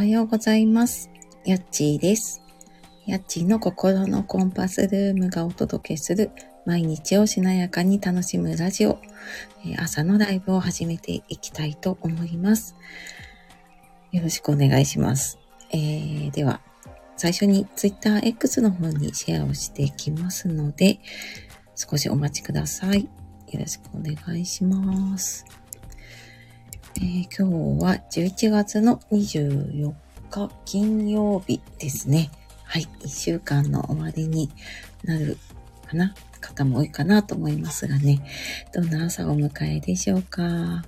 はようございます。やっちーです。やっちーの心のコンパスルームがお届けする毎日をしなやかに楽しむラジオ、え朝のライブを始めていきたいと思います。よろしくお願いします。えー、では、最初に TwitterX の方にシェアをしていきますので、少しお待ちください。よろしくお願いします。えー今日は11月の24日金曜日ですね。はい。1週間の終わりになるかな方も多いかなと思いますがね。どんな朝をお迎えでしょうか。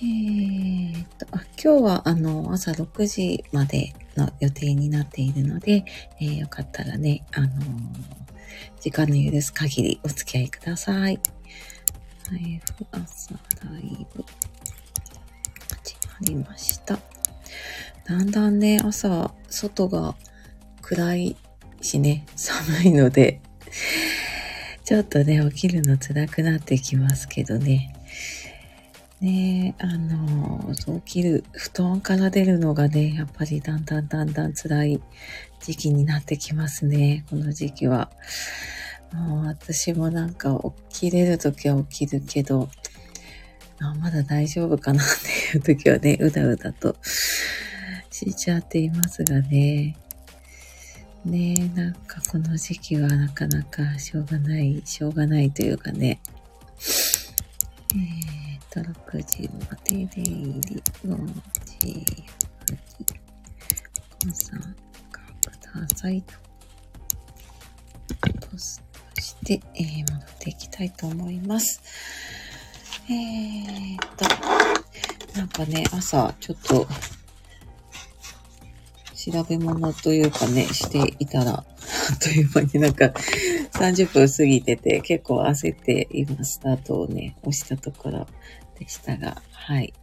えーっと、あ今日はあの朝6時までの予定になっているので、えーよかったらね、あのー時間の許す限りお付き合いください。はい、朝ライブ始まりました。だんだんね、朝、外が暗いしね、寒いので、ちょっとね、起きるの辛くなってきますけどね。ねあの、起きる、布団から出るのがね、やっぱりだんだんだんだん辛い時期になってきますね、この時期は。もう私もなんか起きれるときは起きるけど、あまだ大丈夫かなっていうときはね、うだうだとしちゃっていますがね。ねえ、なんかこの時期はなかなかしょうがない、しょうがないというかね。えーっと、6時まで出入り、4時、9時、ご参加くださいと。とそして、えー戻っていきたいと思います。えーっと、なんかね、朝、ちょっと、調べ物というかね、していたら、あっという間になんか30分過ぎてて、結構焦って今スタートをね、押したところでしたが、はい。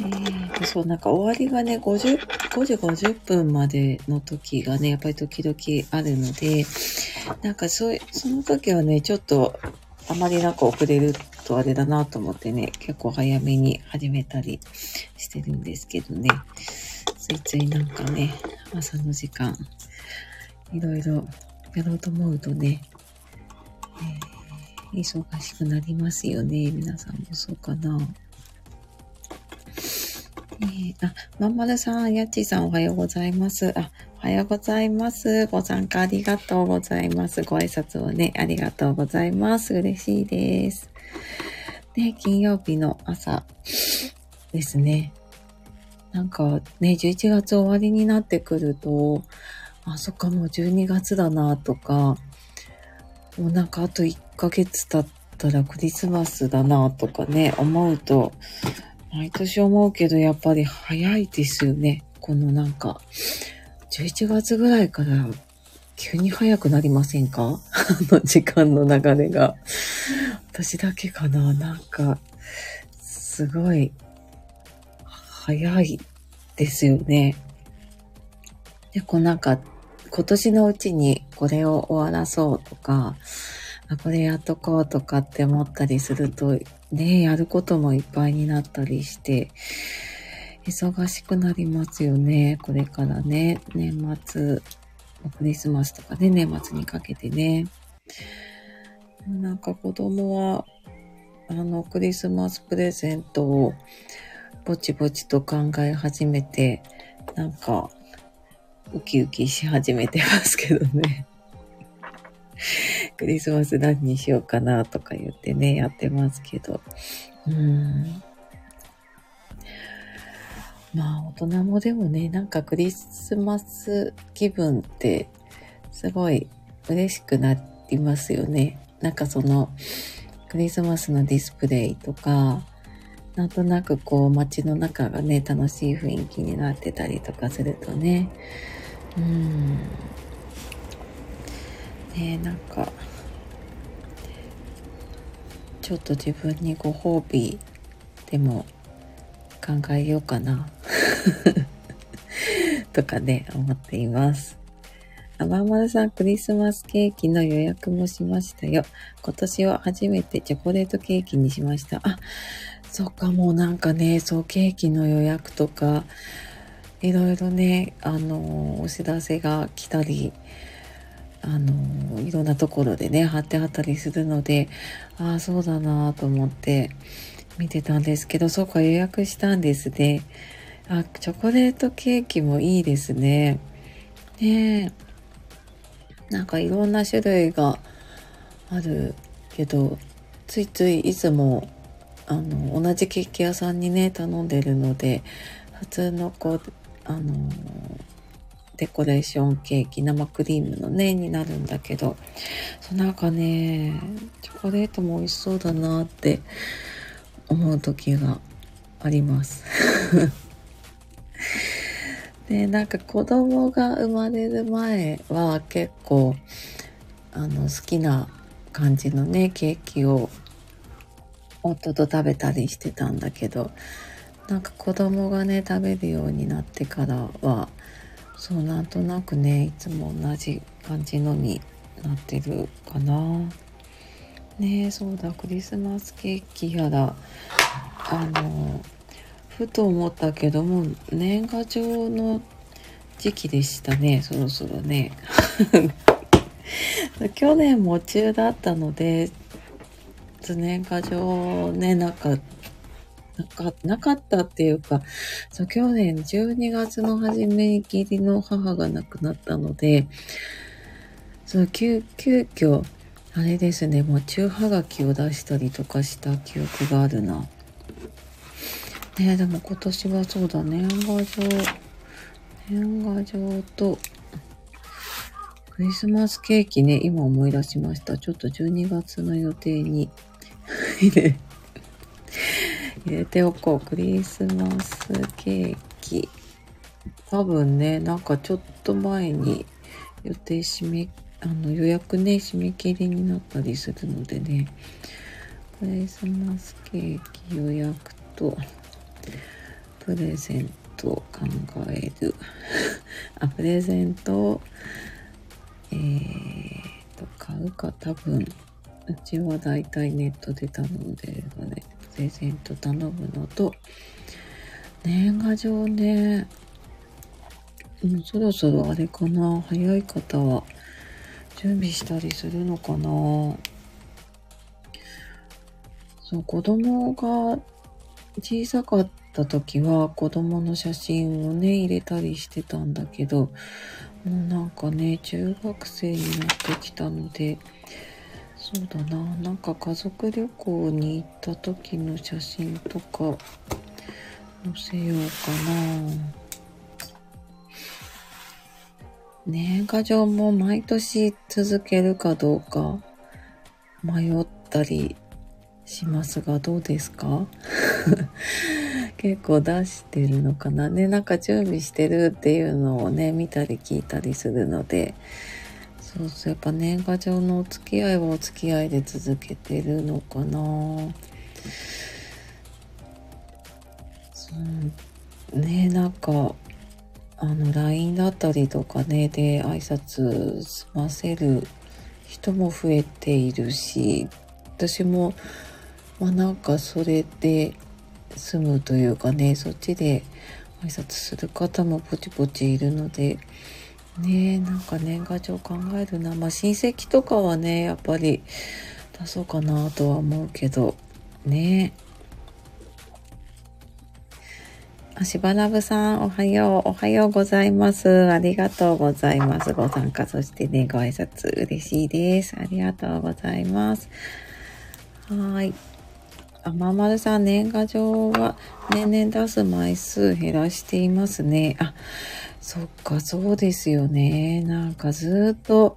えーと、そう、なんか終わりがね、50、5時50分までの時がね、やっぱり時々あるので、なんかそういう、その時はね、ちょっと、あまりなんか遅れるとあれだなと思ってね、結構早めに始めたりしてるんですけどね、ついついなんかね、朝の時間、いろいろやろうと思うとね、えー忙しくなりますよね。皆さんもそうかな。ーあ、まんまるさん、やっちーさんおはようございます。あ、おはようございます。ご参加ありがとうございます。ご挨拶をね、ありがとうございます。嬉しいです。ね、金曜日の朝ですね。なんかね、11月終わりになってくると、あ、そっか、もう12月だなとか、もうなんかあと1ヶ月経ったらクリスマスだなとかね、思うと、毎年思うけど、やっぱり早いですよね。このなんか、11月ぐらいから急に早くなりませんか？あの時間の流れが。私だけかななんか、すごい、早いですよね。で、こうなんか、今年のうちにこれを終わらそうとか、あ、これやっとこうとかって思ったりすると、ね、やることもいっぱいになったりして、忙しくなりますよね。これからね、年末、クリスマスとかね、年末にかけてね。なんか子供は、あの、クリスマスプレゼントをぼちぼちと考え始めて、なんか、ウキウキし始めてますけどね。クリスマス何にしようかなとか言ってね、やってますけど。うーん。まあ、大人もでもね、なんかクリスマス気分って、すごい嬉しくなりますよね。なんかその、クリスマスのディスプレイとか、なんとなくこう街の中がね、楽しい雰囲気になってたりとかするとね。うん。ねなんか、ちょっと自分にご褒美でも考えようかな。とかね、思っています。あまんまるさん、クリスマスケーキの予約もしましたよ。今年は初めてチョコレートケーキにしました。あ、そっか、もうなんかね、そう、ケーキの予約とか、いろいろね、あの、お知らせが来たり、あの、いろんなところでね、貼ってあったりするので、ああ、そうだなと思って見てたんですけど、そうか、予約したんですね。あ、チョコレートケーキもいいですね。ねえ。なんかいろんな種類があるけど、ついついいつも、あの、同じケーキ屋さんにね、頼んでるので、普通のこう、あの、デコレーションケーキ、生クリームのね、になるんだけど、そうなんかね、チョコレートも美味しそうだなって思う時があります。で、なんか子供が生まれる前は結構、あの、好きな感じのね、ケーキを夫と食べたりしてたんだけど、なんか子供がね、食べるようになってからは、そうなんとなくねいつも同じ感じのになってるかな。ねそうだクリスマスケーキやらあのふと思ったけども年賀状の時期でしたねそろそろね。去年も中だったので年賀状ねなんかなか、なかったっていうか、そう、去年12月の初めに義理の母が亡くなったので、そう、急、急遽、あれですね、もう中はがきを出したりとかした記憶があるな。ねでも今年はそうだ、年賀状、年賀状と、クリスマスケーキね、今思い出しました。ちょっと12月の予定に入れ 入れておこう。クリスマスケーキ。多分ね、なんかちょっと前に予定締め、あの予約ね、締め切りになったりするのでね、クリスマスケーキ予約と、プレゼントを考える。あ、プレゼントを、えーと、買うか多分、うちはだいたいネットで頼んでるので、プレゼント頼むのと、年賀状ね、もうそろそろあれかな、早い方は準備したりするのかな。そう、子供が小さかった時は子供の写真をね、入れたりしてたんだけど、もうなんかね、中学生になってきたので、そうだな。なんか家族旅行に行った時の写真とか載せようかな。年賀状も毎年続けるかどうか迷ったりしますがどうですか？結構出してるのかな。ねなんか準備してるっていうのをね見たり聞いたりするのでそうそう、やっぱ年賀状のお付き合いはお付き合いで続けてるのかな。そうねなんか、あの、LINE だったりとかね、で挨拶済ませる人も増えているし、私も、まあなんかそれで済むというかね、そっちで挨拶する方もポチポチいるので、ねえ、なんか年賀状考えるな。まあ親戚とかはね、やっぱり出そうかなとは思うけど、ねえ。あ、しばらぶさん、おはよう、おはようございます。ありがとうございます。ご参加、そしてね、ご挨拶、嬉しいです。ありがとうございます。はい。あ、ままるさん、年賀状は年々出す枚数減らしていますね。あ、そっか、そうですよね。なんかずっと、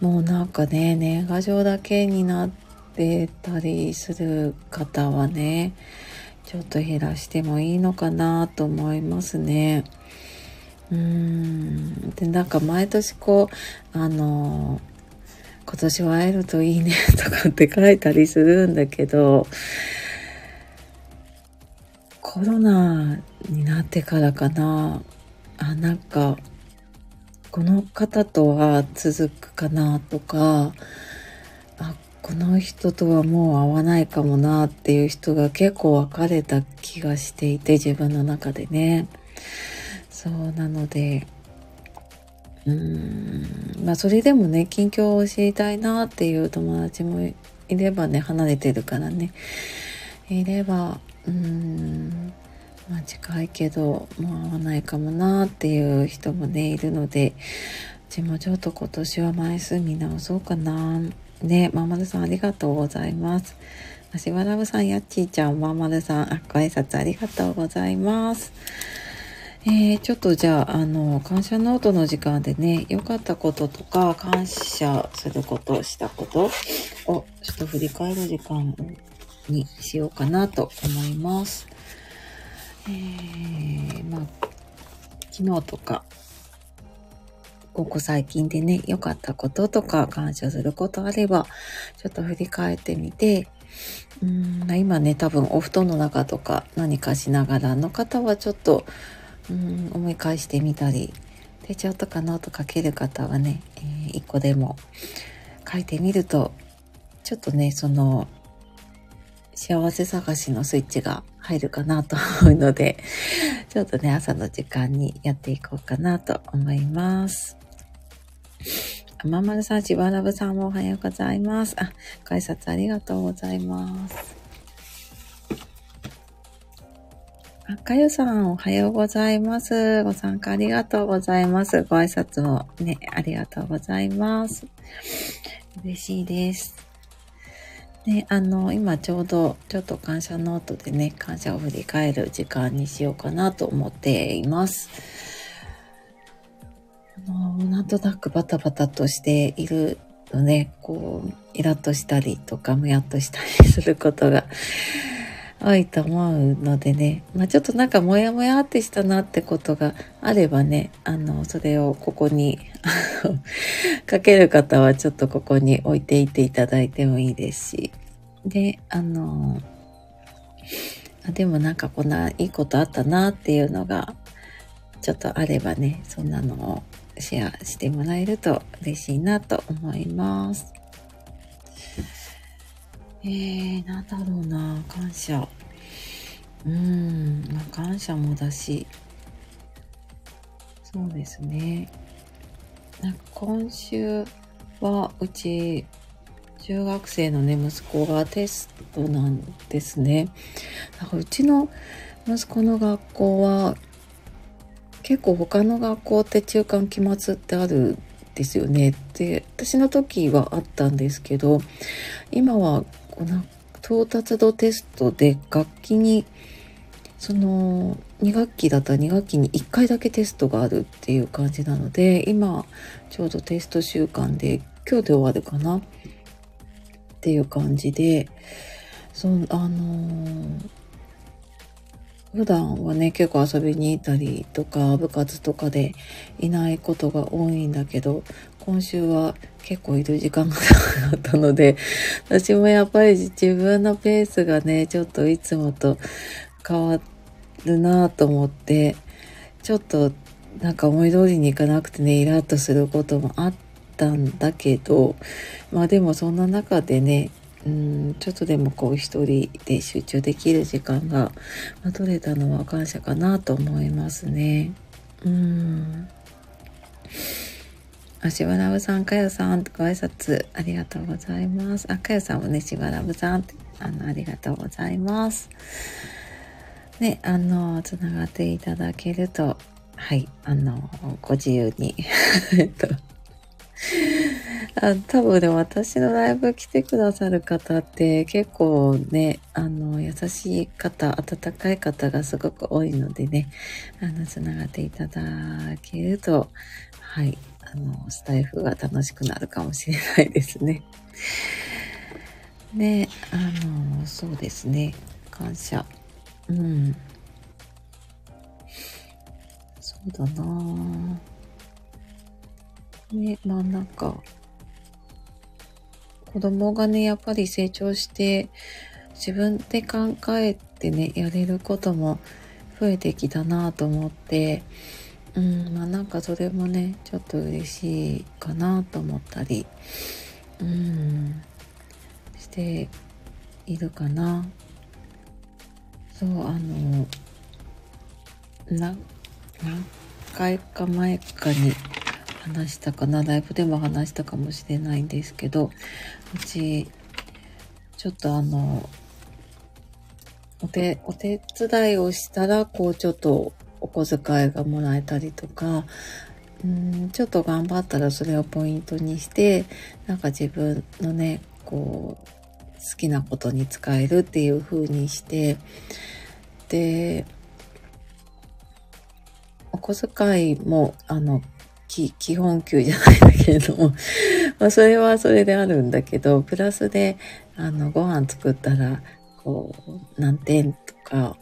もうなんかね、年賀状だけになってたりする方はね、ちょっと減らしてもいいのかなと思いますね。うーん。で、なんか毎年こう、あの、今年は会えるといいねとかって書いたりするんだけど、コロナになってからかな。あ、なんか、この方とは続くかなとか、あ、この人とはもう会わないかもなっていう人が結構分かれた気がしていて、自分の中でね。そうなので、うーん、まあそれでもね、近況を知りたいなっていう友達もいればね、離れてるからね、いれば、うーん、まあ近いけど、もう会わないかもなっていう人もね、いるので、うちもちょっと今年は枚数見直そうかな。ね、まんまるさんありがとうございます。あしばらぶさん、やっちーちゃん、まんまるさん、ご挨拶ありがとうございます。えー、ちょっとじゃあ、あの、感謝ノートの時間でね、良かったこととか、感謝すること、したことを、ちょっと振り返る時間にしようかなと思います。えー、まあ、昨日とか、ここ最近でね、良かったこととか感謝することあれば、ちょっと振り返ってみて、うーん今ね、多分お布団の中とか何かしながらの方はちょっと、うん思い返してみたり、手帳とかノート書ける方はね、えー、一個でも書いてみると、ちょっとね、その、幸せ探しのスイッチが入るかなと思うので、ちょっとね、朝の時間にやっていこうかなと思います。あまんまるさん、ちばらぶさんもおはようございます。あ、ご挨拶ありがとうございます。あかゆさん、おはようございます。ご参加ありがとうございます。ご挨拶もね、ありがとうございます。嬉しいです。ね、あの、今ちょうど、ちょっと感謝ノートでね、感謝を振り返る時間にしようかなと思っています。あの、なんとなくバタバタとしているのね、こう、イラッとしたりとか、むやっとしたりすることが多いと思うのでね、まあちょっとなんかモヤモヤってしたなってことがあればね、あの、それをここに、あの、かける方はちょっとここに置いていていただいてもいいですし、で、あの、あでもなんかこんないいことあったなっていうのが、ちょっとあればね、そんなのをシェアしてもらえると嬉しいなと思います。えー、なんだろうな、感謝。うん、まあ、感謝もだし、そうですね。なんか今週はうち中学生のね、息子がテストなんですね。だかうちの息子の学校は結構他の学校って中間期末ってあるんですよね。で、私の時はあったんですけど、今はこの到達度テストで楽器にその2学期だったら2学期に1回だけテストがあるっていう感じなので今ちょうどテスト週間で今日で終わるかなっていう感じでそのあのー普段はね、結構遊びに行ったりとか、部活とかでいないことが多いんだけど、今週は結構いる時間が長かったので、私もやっぱり自分のペースがね、ちょっといつもと変わるなぁと思って、ちょっとなんか思い通りにいかなくてね、イラッとすることもあったんだけど、まあでもそんな中でね、うんちょっとでもこう一人で集中できる時間が、取れたのは感謝かなと思いますね。うん。あ、しばらぶさん、かよさん、ご挨拶ありがとうございます。あ、かよさんもね、しばらぶさん、あの、ありがとうございます。ね、あの、つながっていただけると、はい、あの、ご自由に、えっと、あ多分ね、私のライブ来てくださる方って結構ね、あの、優しい方、温かい方がすごく多いのでね、あの、つながっていただけると、はい、あの、スタイフが楽しくなるかもしれないですね。で、あの、そうですね、感謝。うん。そうだなぁ。ね、まあなんか、子供がね、やっぱり成長して、自分で考えてね、やれることも増えてきたなと思って、うん、まあなんかそれもね、ちょっと嬉しいかなと思ったり、うん、しているかな。そう、あの、な、何回か前かに話したかな、ライブでも話したかもしれないんですけど、うち、ちょっとあの、お手、お手伝いをしたら、こう、ちょっとお小遣いがもらえたりとか、うんちょっと頑張ったらそれをポイントにして、なんか自分のね、こう、好きなことに使えるっていう風にして、で、お小遣いも、あの、基本給じゃないんだけれども。まあそれはそれであるんだけど、プラスで、あの、ご飯作ったら、こう、何点とか、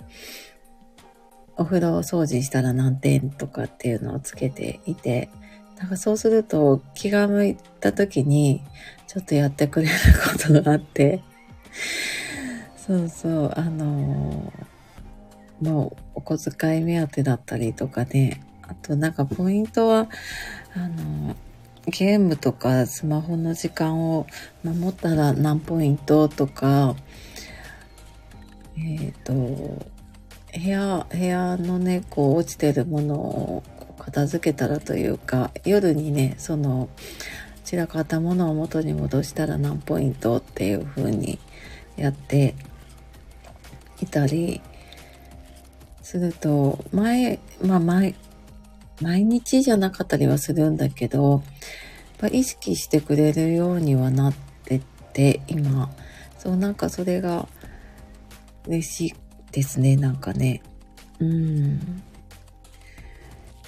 お風呂掃除したら何点とかっていうのをつけていて、なんかそうすると気が向いた時にちょっとやってくれることがあって、そうそう、あのー、もうお小遣い目当てだったりとかね、あとなんかポイントは、あの、ゲームとかスマホの時間を守ったら何ポイントとか、えっ、ー、と、部屋、部屋のね、こう落ちてるものを片付けたらというか、夜にね、その散らかったものを元に戻したら何ポイントっていう風にやっていたりすると、前、まあ前、毎日じゃなかったりはするんだけど、やっぱ意識してくれるようにはなってて、今。そう、なんかそれが嬉しいですね、なんかね。うん。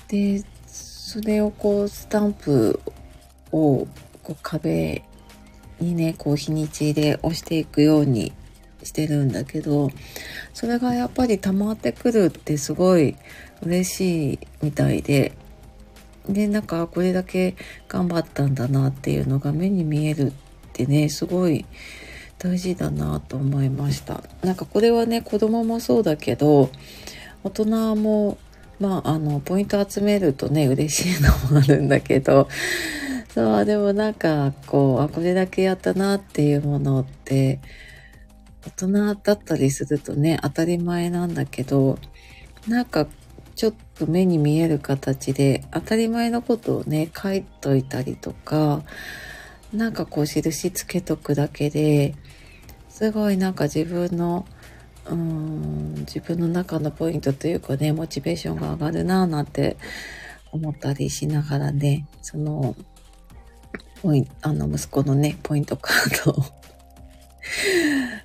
で、それをこう、スタンプをこう壁にね、こう日にちで押していくようにしてるんだけど、それがやっぱり溜まってくるってすごい嬉しいみたいで、で、なんかこれだけ頑張ったんだなっていうのが目に見えるってね、すごい大事だなと思いました。なんかこれはね、子供もそうだけど、大人も、まあ、あの、ポイント集めるとね、嬉しいのもあるんだけど、そう、でもなんか、こう、あ、これだけやったなっていうものって、大人だったりするとね、当たり前なんだけど、なんか、ちょっと目に見える形で、当たり前のことをね、書いといたりとか、なんかこう印つけとくだけで、すごいなんか自分の、うーん、自分の中のポイントというかね、モチベーションが上がるなぁなんて思ったりしながらね、その、ポイあの、息子のね、ポイントカードを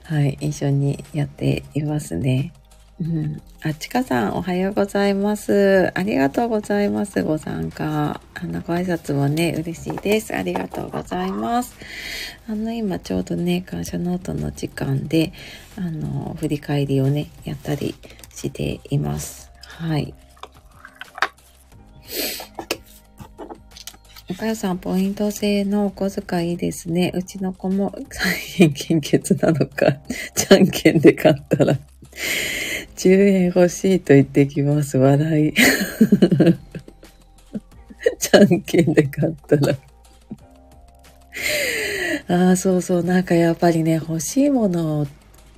はい、一緒にやっていますね。うん。あ、ちかさん、おはようございます。ありがとうございます。ご参加。あの、ご挨拶もね、嬉しいです。ありがとうございます。あの、今ちょうどね、感謝ノートの時間で、あの、振り返りをね、やったりしています。はい。お母さん、ポイント制のお小遣いですね。うちの子も大変献血なのか、じゃんけんで買ったら10円欲しいと言ってきます。笑い。じゃんけんで買ったらああ、そうそう。なんかやっぱりね、欲しいもの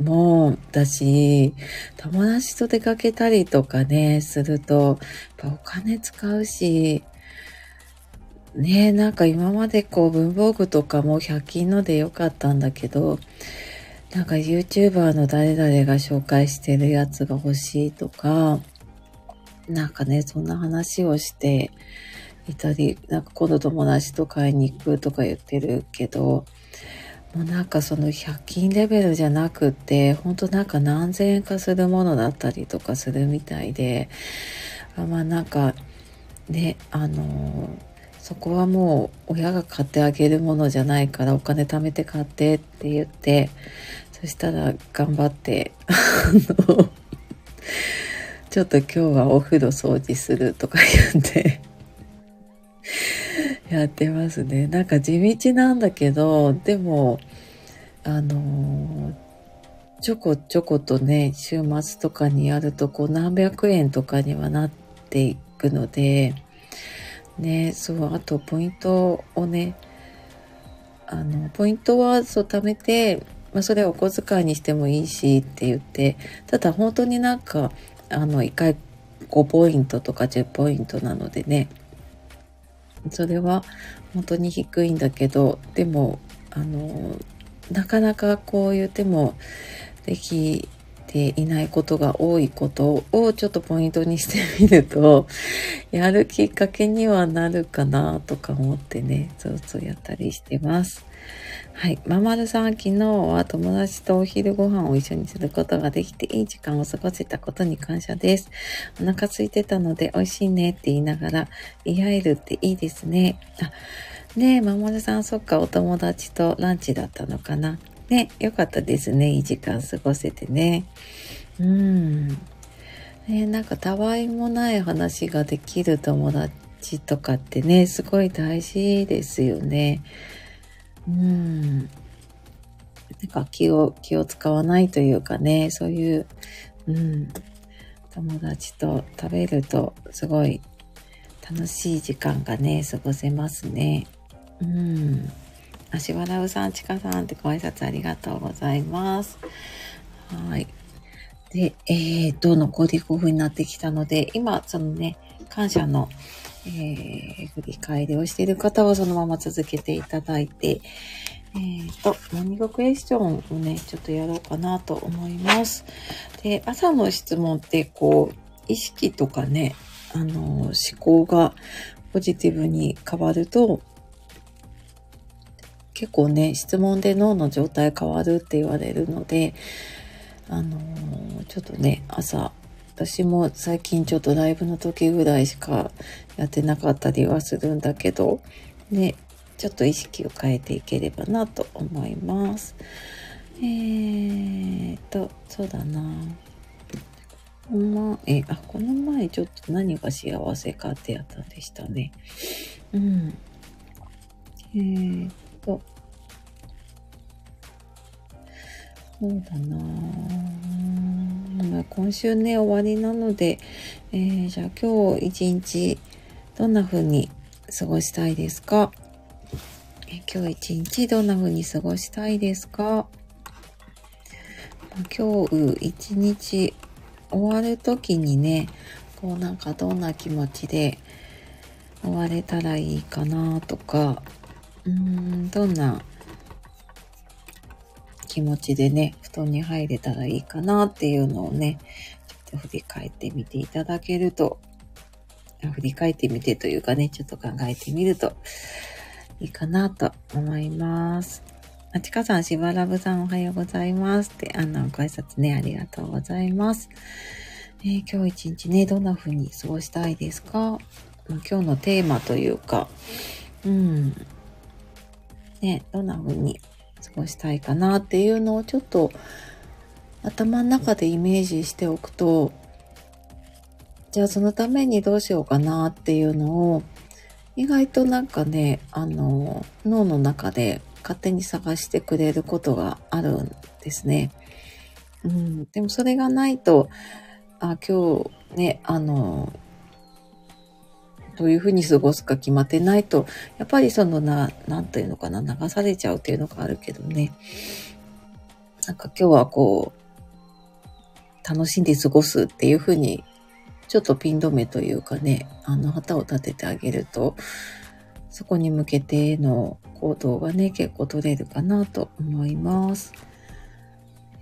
もだし、友達と出かけたりとかね、すると、やっぱお金使うし、ねなんか今までこう文房具とかも100均のでよかったんだけど、なんか YouTuber の誰々が紹介してるやつが欲しいとか、なんかね、そんな話をしていたり、なんか今度友達と買いに行くとか言ってるけど、もうなんかその100均レベルじゃなくて、ほんとなんか何千円かするものだったりとかするみたいで、あまあなんかね、あのそこはもう親が買ってあげるものじゃないからお金貯めて買ってって言って、そしたら頑張って、あの、ちょっと今日はお風呂掃除するとか言ってやってますね。なんか地道なんだけど、でも、あのちょこちょことね、週末とかにやるとこう何百円とかにはなっていくので、ね、そう、あとポイントをね、あの、ポイントはそう貯めて、まあ、それをお小遣いにしてもいいしって言って、ただ本当になんか、あの、1回5ポイントとか10ポイントなのでね、それは本当に低いんだけど、でも、あの、なかなかこう言ってもできていないことが多いことをちょっとポイントにしてみると、やるきっかけにはなるかなとか思ってね、そうそうやったりしてます。はい。ままるさん、昨日は友達とお昼ご飯を一緒にすることができていい時間を過ごせたことに感謝です。お腹空いてたので美味しいねって言いながら、言い合えるっていいですね。あ、ねえ、ままるさん、そっか、お友達とランチだったのかな。ね、よかったですね。いい時間過ごせてね。うん。ね、なんかたわいもない話ができる友達とかってね、すごい大事ですよね。うん。なんか気を、気を使わないというかね、そういう、うん。友達と食べるとすごい楽しい時間がね、過ごせますね。うん。足笑うさん、ちかさんってご挨拶ありがとうございます。はい。で、えーと、残り5分になってきたので、今、そのね、感謝の、えー、振り返りをしている方はそのまま続けていただいて、えーと、何語クエスチョンをね、ちょっとやろうかなと思います。で、朝の質問って、こう、意識とかね、あの、思考がポジティブに変わると、結構ね、質問で脳の状態変わるって言われるので、あのー、ちょっとね、朝、私も最近ちょっとライブの時ぐらいしかやってなかったりはするんだけど、ね、ちょっと意識を変えていければなと思います。えーと、そうだな。この前、あ、この前ちょっと何が幸せかってやったんでしたね。うん。えーと、そうだな今週ね、終わりなので、えー、じゃあ今日一日、どんな風に過ごしたいですか、今日一日どんな風に過ごしたいですか？今日一日終わる時にね、こうなんかどんな気持ちで終われたらいいかなとか、うーん、どんな気持ちでね、布団に入れたらいいかなっていうのをね、ちょっと振り返ってみていただけると、振り返ってみてというかね、ちょっと考えてみるといいかなと思います。あちかさん、しばらぶさんおはようございますって、あの、ご挨拶ね、ありがとうございます。えー、今日一日ね、どんな風に過ごしたいですか？今日のテーマというか、うん、ね、どんな風に過ごしたいかなっていうのをちょっと頭の中でイメージしておくと、じゃあそのためにどうしようかなっていうのを、意外となんかね、あの、脳の中で勝手に探してくれることがあるんですね。うん、でもそれがないと、あ、今日ね、あの、どういうふうに過ごすか決まってないと、やっぱりそのな、なんていうのかな、流されちゃうっていうのがあるけどね。なんか今日はこう、楽しんで過ごすっていうふうに、ちょっとピン止めというかね、あの旗を立ててあげると、そこに向けての行動がね、結構取れるかなと思います。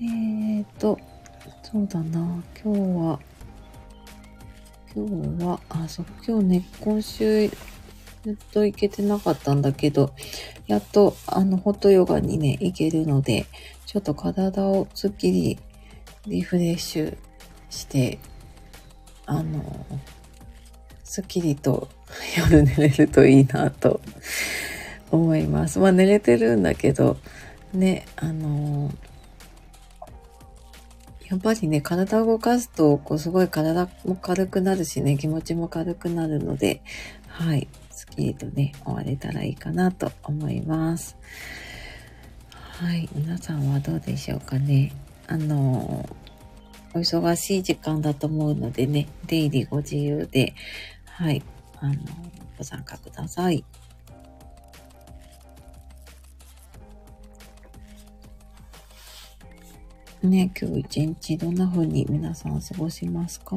えーと、そうだな、今日は、今日は、あ、そう、今日ね、今週、ずっと行けてなかったんだけど、やっと、あの、ホットヨガにね、行けるので、ちょっと体をすっきりリフレッシュして、あの、すっきりと 夜寝れるといいなと思います。まあ寝れてるんだけど、ね、あのやっぱりね、体を動かすと、こう、すごい体も軽くなるしね、気持ちも軽くなるので、はい、スッキリとね、終われたらいいかなと思います。はい、皆さんはどうでしょうかね。あの、お忙しい時間だと思うのでね、出入りご自由で、はい、あの、ご参加ください。ね、今日一日どんな風に皆さん過ごしますか？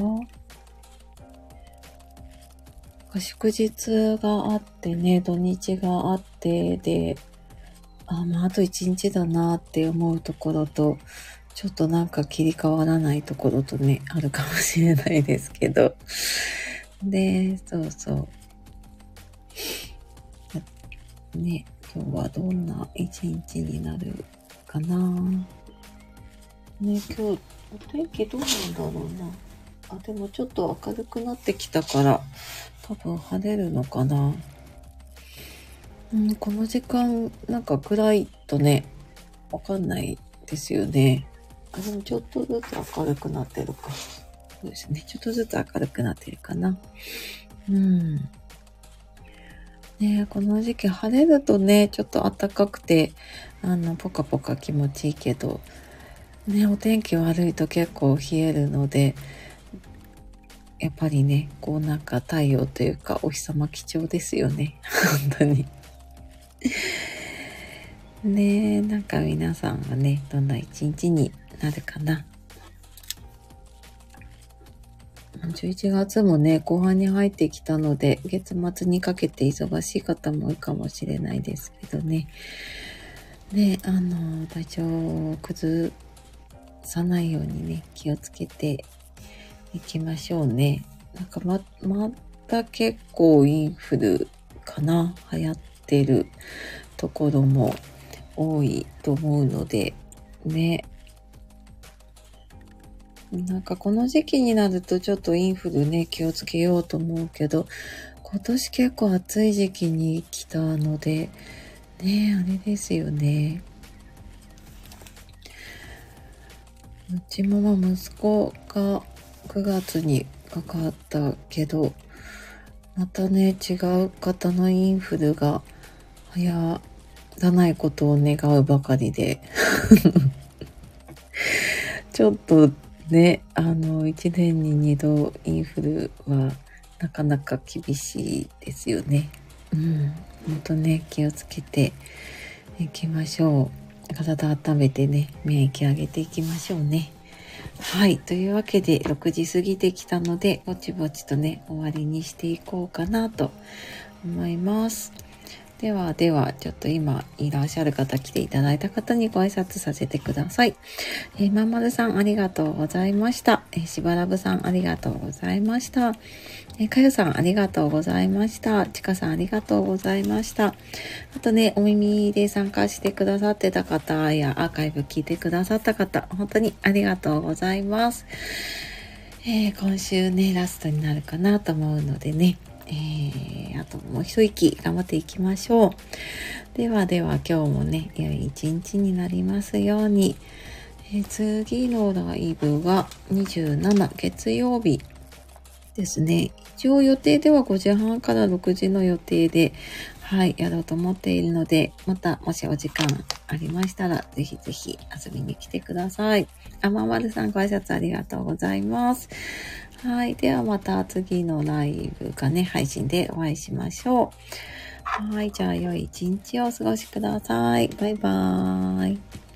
祝日があってね、土日があって、で、あ、まあ、あと一日だなって思うところと、ちょっとなんか切り替わらないところとね、あるかもしれないですけど。で、そうそう。ね、今日はどんな一日になるかな？ね、今日、お天気どうなんだろうな。あ、でもちょっと明るくなってきたから、多分晴れるのかな。うん、この時間、なんか暗いとね、わかんないですよね。あ、でもちょっとずつ明るくなってるか。そうですね。ちょっとずつ明るくなってるかな。うん。ねこの時期晴れるとね、ちょっと暖かくて、あの、ポカポカ気持ちいいけど、ね、お天気悪いと結構冷えるので、やっぱりね、こうなんか太陽というかお日様貴重ですよね。本当に。ねえ、なんか皆さんはね、どんな一日になるかな。11月もね、後半に入ってきたので、月末にかけて忙しい方も多いかもしれないですけどね。ね、あの、体調を崩さないようにね、気をつけていきましょうね。なんかま、また結構インフルかな？流行ってるところも多いと思うので、ね。なんかこの時期になるとちょっとインフルね、気をつけようと思うけど、今年結構暑い時期に来たので、ねあれですよね。うちもまあ息子が9月にかかったけど、またね、違う方のインフルが流らないことを願うばかりで ちょっとね、あの、1年に2度インフルはなかなか厳しいですよね。うん。ほんとね、気をつけていきましょう。体温めてね、免疫上げていきましょうね。はい。というわけで、6時過ぎてきたので、ぼちぼちとね、終わりにしていこうかなと思います。ではでは、ちょっと今いらっしゃる方、来ていただいた方にご挨拶させてください。えー、まんまるさんありがとうございました。えー、しばらぶさんありがとうございました。え、かゆさんありがとうございました。ちかさんありがとうございました。あとね、お耳で参加してくださってた方やアーカイブ聞いてくださった方、本当にありがとうございます。えー、今週ね、ラストになるかなと思うのでね、えー、あともう一息頑張っていきましょう。ではでは今日もね、良い一日になりますように。えー、次のライブが27月曜日ですね。一応予定では5時半から6時の予定で、はい、やろうと思っているので、またもしお時間ありましたら、ぜひぜひ遊びに来てください。あままるさんご挨拶ありがとうございます。はい。ではまた次のライブかね、配信でお会いしましょう。はい。じゃあ良い一日をお過ごしください。バイバーイ。